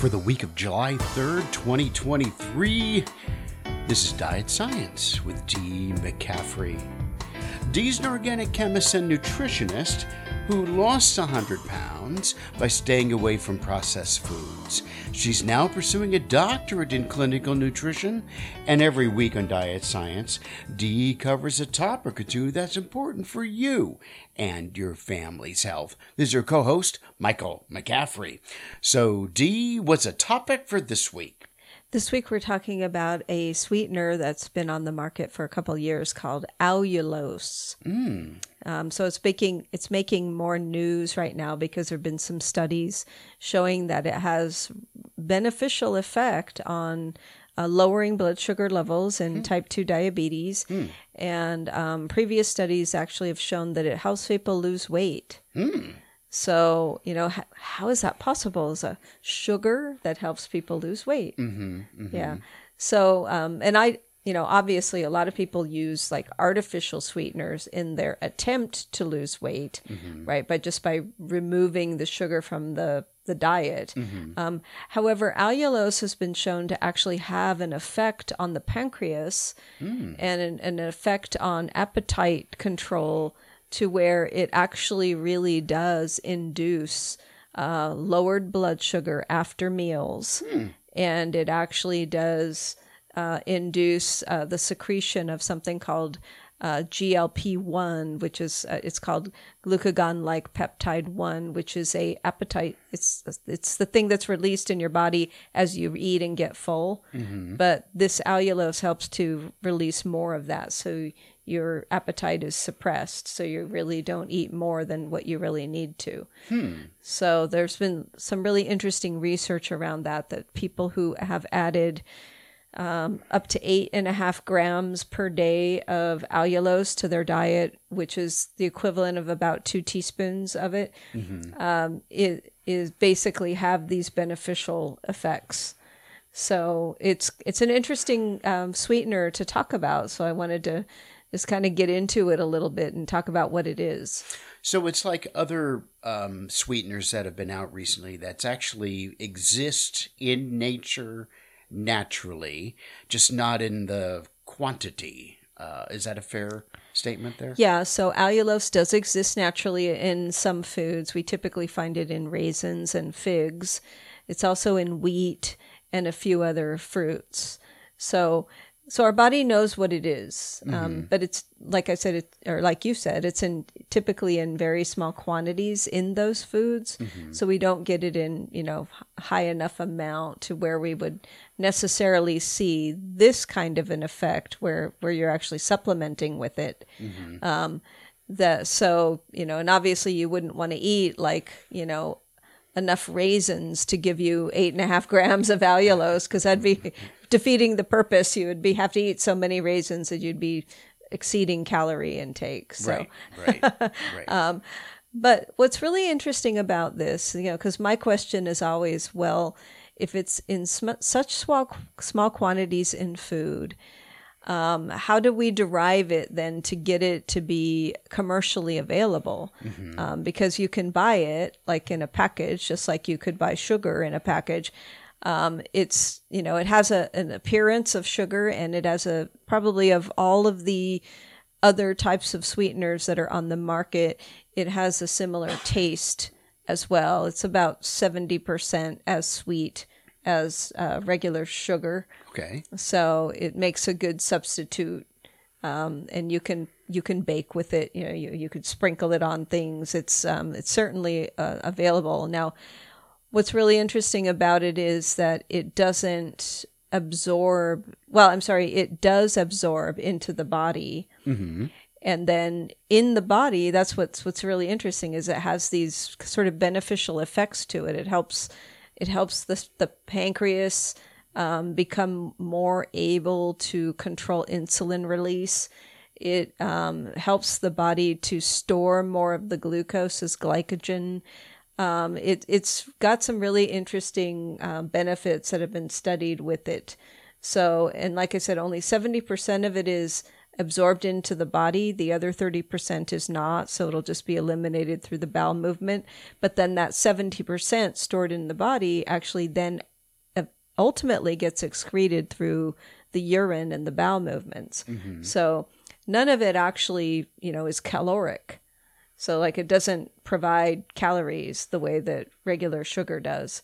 For the week of July 3rd, 2023, this is Diet Science with Dee McCaffrey. Dee's an organic chemist and nutritionist who lost 100 pounds by staying away from processed foods. She's now pursuing a doctorate in clinical nutrition, and every week on Diet Science, Dee covers a topic or two that's important for you and your family's health. This is your co host, Michael McCaffrey. So, Dee, what's a topic for this week? This week we're talking about a sweetener that's been on the market for a couple of years called allulose. Mm. Um, so it's making it's making more news right now because there have been some studies showing that it has beneficial effect on uh, lowering blood sugar levels in type 2 diabetes. And um, previous studies actually have shown that it helps people lose weight. So, you know, h- how is that possible? Is a sugar that helps people lose weight? Mm-hmm, Yeah. So, um, and I, you know, obviously a lot of people use like artificial sweeteners in their attempt to lose weight, right? But just by removing the sugar from the the diet. Um, however, allulose has been shown to actually have an effect on the pancreas and an, an effect on appetite control to where it actually really does induce uh, lowered blood sugar after meals. And it actually does uh, induce uh, the secretion of something called uh, GLP-1, which is uh, it's called glucagon-like peptide 1, which is a appetite. It's it's the thing that's released in your body as you eat and get full. But this allulose helps to release more of that, so your appetite is suppressed. So you really don't eat more than what you really need to. So there's been some really interesting research around that. That people who have added up to eight and a half grams per day of allulose to their diet, which is the equivalent of about two teaspoons of it, um, it is basically have these beneficial effects. So it's it's an interesting um, sweetener to talk about. So I wanted to just kind of get into it a little bit and talk about what it is. So it's like other um, sweeteners that have been out recently that's actually exist in nature naturally, just not in the quantity. Uh, is that a fair statement there? Yeah, so allulose does exist naturally in some foods. We typically find it in raisins and figs. It's also in wheat and a few other fruits. So, so our body knows what it is, um, mm-hmm. but it's like I said, it, or like you said, it's in typically in very small quantities in those foods. Mm-hmm. So we don't get it in you know high enough amount to where we would necessarily see this kind of an effect where where you're actually supplementing with it. Mm-hmm. Um, that so you know and obviously you wouldn't want to eat like you know enough raisins to give you eight and a half grams of allulose because that'd be defeating the purpose you would be have to eat so many raisins that you'd be exceeding calorie intake so Right, right, right. Um, but what's really interesting about this, you know, because my question is always, well, if it's in sm- such small small quantities in food, um, how do we derive it then to get it to be commercially available? Um, because you can buy it like in a package, just like you could buy sugar in a package. Um, it's you know it has a, an appearance of sugar and it has a probably of all of the other types of sweeteners that are on the market, it has a similar taste as well. It's about 70% as sweet as uh, regular sugar. okay. So it makes a good substitute. Um, and you can you can bake with it. You know, you, you could sprinkle it on things. It's um, it's certainly uh, available now. What's really interesting about it is that it doesn't absorb. Well, I'm sorry, it does absorb into the body, and then in the body, that's what's what's really interesting is it has these sort of beneficial effects to it. It helps it helps the the pancreas um, become more able to control insulin release. It um, helps the body to store more of the glucose as glycogen. Um, it, it's got some really interesting um, benefits that have been studied with it. So, and like I said, only 70% of it is absorbed into the body. The other 30% is not, so it'll just be eliminated through the bowel movement. But then that 70% stored in the body actually then uh, ultimately gets excreted through the urine and the bowel movements. So none of it actually, you know, is caloric. So like it doesn't provide calories the way that regular sugar does.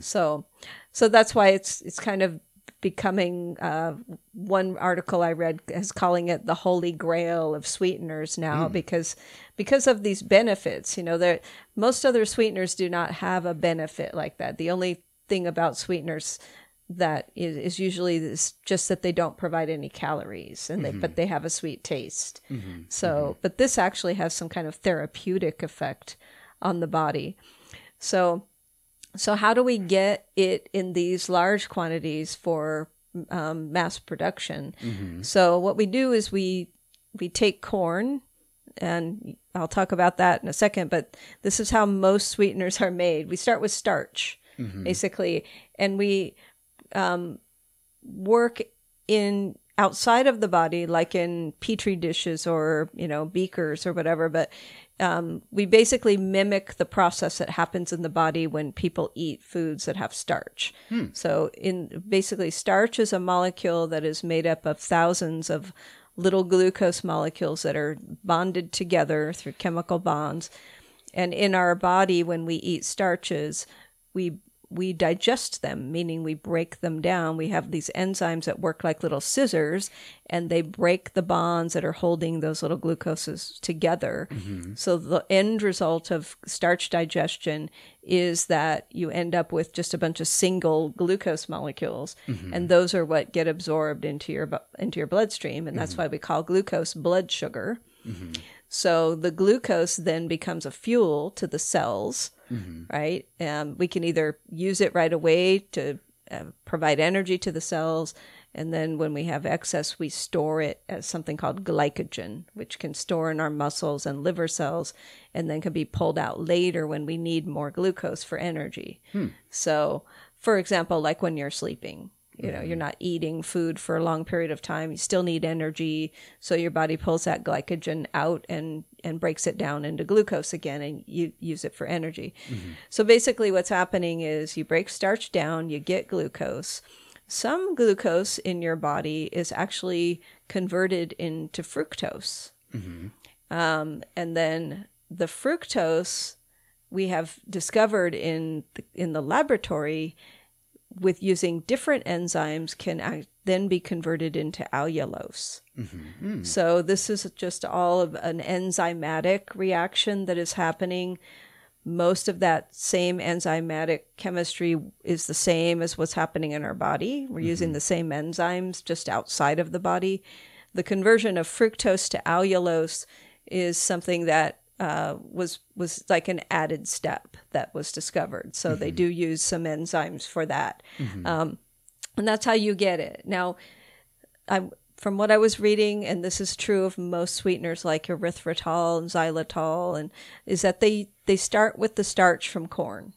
So so that's why it's it's kind of becoming uh, one article I read is calling it the holy grail of sweeteners now mm. because because of these benefits. You know, that most other sweeteners do not have a benefit like that. The only thing about sweeteners that is, is usually this, just that they don't provide any calories and they but mm-hmm. they have a sweet taste. Mm-hmm. So, mm-hmm. but this actually has some kind of therapeutic effect on the body. So, so how do we get it in these large quantities for um, mass production? So what we do is we we take corn, and I'll talk about that in a second. But this is how most sweeteners are made. We start with starch, basically, and we um, work in outside of the body, like in petri dishes or you know beakers or whatever. But um, we basically mimic the process that happens in the body when people eat foods that have starch. So, in basically, starch is a molecule that is made up of thousands of little glucose molecules that are bonded together through chemical bonds. And in our body, when we eat starches, we we digest them, meaning we break them down. We have these enzymes that work like little scissors, and they break the bonds that are holding those little glucoses together. Mm-hmm. So the end result of starch digestion is that you end up with just a bunch of single glucose molecules, mm-hmm. and those are what get absorbed into your into your bloodstream, and that's mm-hmm. why we call glucose blood sugar. So the glucose then becomes a fuel to the cells, right? Um, we can either use it right away to uh, provide energy to the cells, and then when we have excess, we store it as something called glycogen, which can store in our muscles and liver cells, and then can be pulled out later when we need more glucose for energy. So, for example, like when you're sleeping, you know, you're mm-hmm. not eating food for a long period of time. You still need energy, so your body pulls that glycogen out and and breaks it down into glucose again, and you use it for energy. Mm-hmm. So basically, what's happening is you break starch down, you get glucose. Some glucose in your body is actually converted into fructose, mm-hmm. um, and then the fructose we have discovered in the, in the laboratory with using different enzymes can act, then be converted into allulose. Mm-hmm. So this is just all of an enzymatic reaction that is happening. Most of that same enzymatic chemistry is the same as what's happening in our body. We're mm-hmm. using the same enzymes just outside of the body. The conversion of fructose to allulose is something that uh, was was like an added step that was discovered. So they do use some enzymes for that, um, and that's how you get it. Now, I from what I was reading, and this is true of most sweeteners like erythritol and xylitol, and is that they they start with the starch from corn,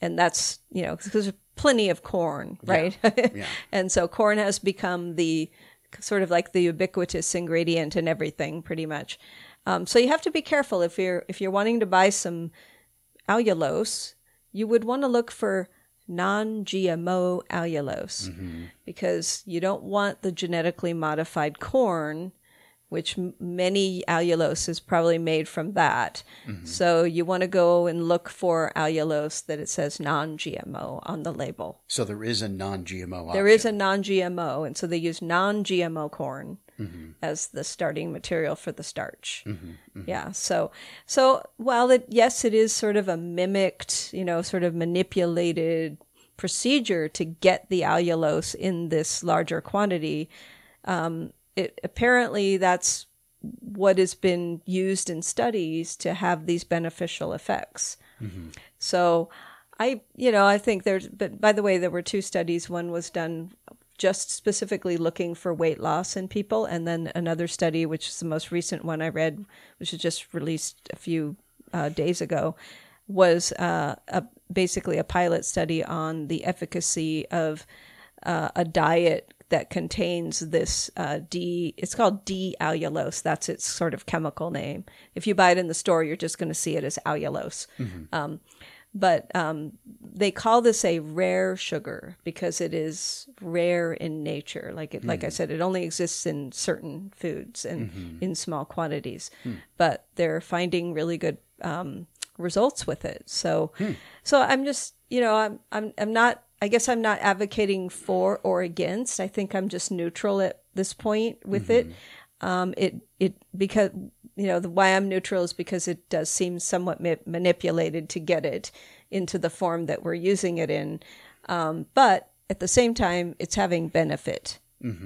and that's you know because there's plenty of corn, right? Yeah. and so corn has become the sort of like the ubiquitous ingredient in everything, pretty much. Um, so you have to be careful if you're if you're wanting to buy some allulose, you would want to look for non-GMO allulose because you don't want the genetically modified corn, which m- many allulose is probably made from that. So you want to go and look for allulose that it says non-GMO on the label. So there is a non-GMO. There is a non-GMO, and so they use non-GMO corn Mm-hmm. as the starting material for the starch. Mm-hmm. Mm-hmm. Yeah. So, so while it yes, it is sort of a mimicked, you know, sort of manipulated procedure to get the allulose in this larger quantity. Um, it apparently that's what has been used in studies to have these beneficial effects. So I, you know, I think there's, but by the way, there were two studies. One was done just specifically looking for weight loss in people, and then another study, which is the most recent one I read, which was just released a few uh, days ago, was uh, a, basically a pilot study on the efficacy of uh, a diet that contains this uh, D. It's called D-allulose. That's its sort of chemical name. If you buy it in the store, you're just going to see it as allulose. Um, but um, they call this a rare sugar because it is rare in nature. Like it, like I hmm. said, it only exists in certain foods and mm-hmm. in small quantities. Hmm. But they're finding really good um, results with it. So, hmm. so I'm just you know I'm I'm I'm not. I guess I'm not advocating for or against. I think I'm just neutral at this point with it. Mm-hmm. Um, it it because you know the why I'm neutral is because it does seem somewhat ma- manipulated to get it into the form that we're using it in, um, but at the same time it's having benefit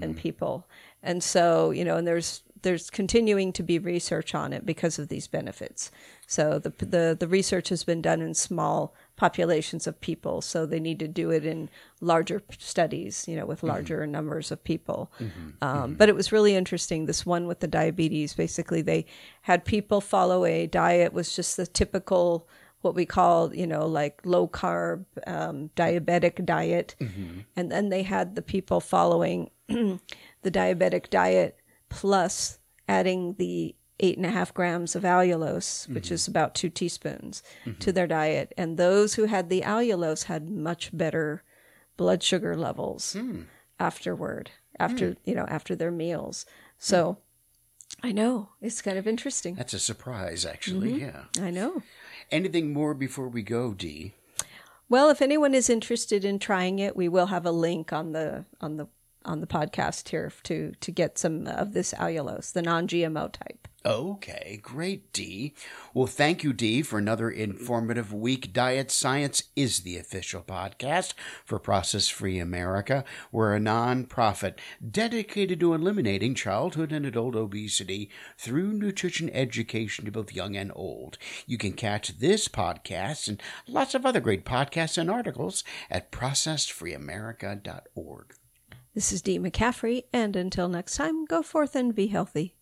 in people, and so you know and there's there's continuing to be research on it because of these benefits. So the the the research has been done in small populations of people, so they need to do it in larger studies, you know, with larger numbers of people. Um, But it was really interesting. This one with the diabetes, basically, they had people follow a diet was just the typical what we call, you know, like low carb um, diabetic diet, and then they had the people following the diabetic diet plus adding the eight and a half grams of allulose, which is mm-hmm. about two teaspoons, to mm-hmm. their diet. And those who had the allulose had much better blood sugar levels hmm. afterward, after hmm. you know, after their meals. So hmm. I know it's kind of interesting. That's a surprise, actually. Mm-hmm. Yeah. I know. Anything more before we go, Dee? Well, if anyone is interested in trying it, we will have a link on the on the on the podcast here to to get some of this allulose, the non-GMO type. Okay, great, Dee. Well, thank you, Dee, for another informative week. Diet Science is the official podcast for Processed Free America. We're a nonprofit dedicated to eliminating childhood and adult obesity through nutrition education to both young and old. You can catch this podcast and lots of other great podcasts and articles at processedfreeamerica.org. This is Dee McCaffrey, and until next time, go forth and be healthy.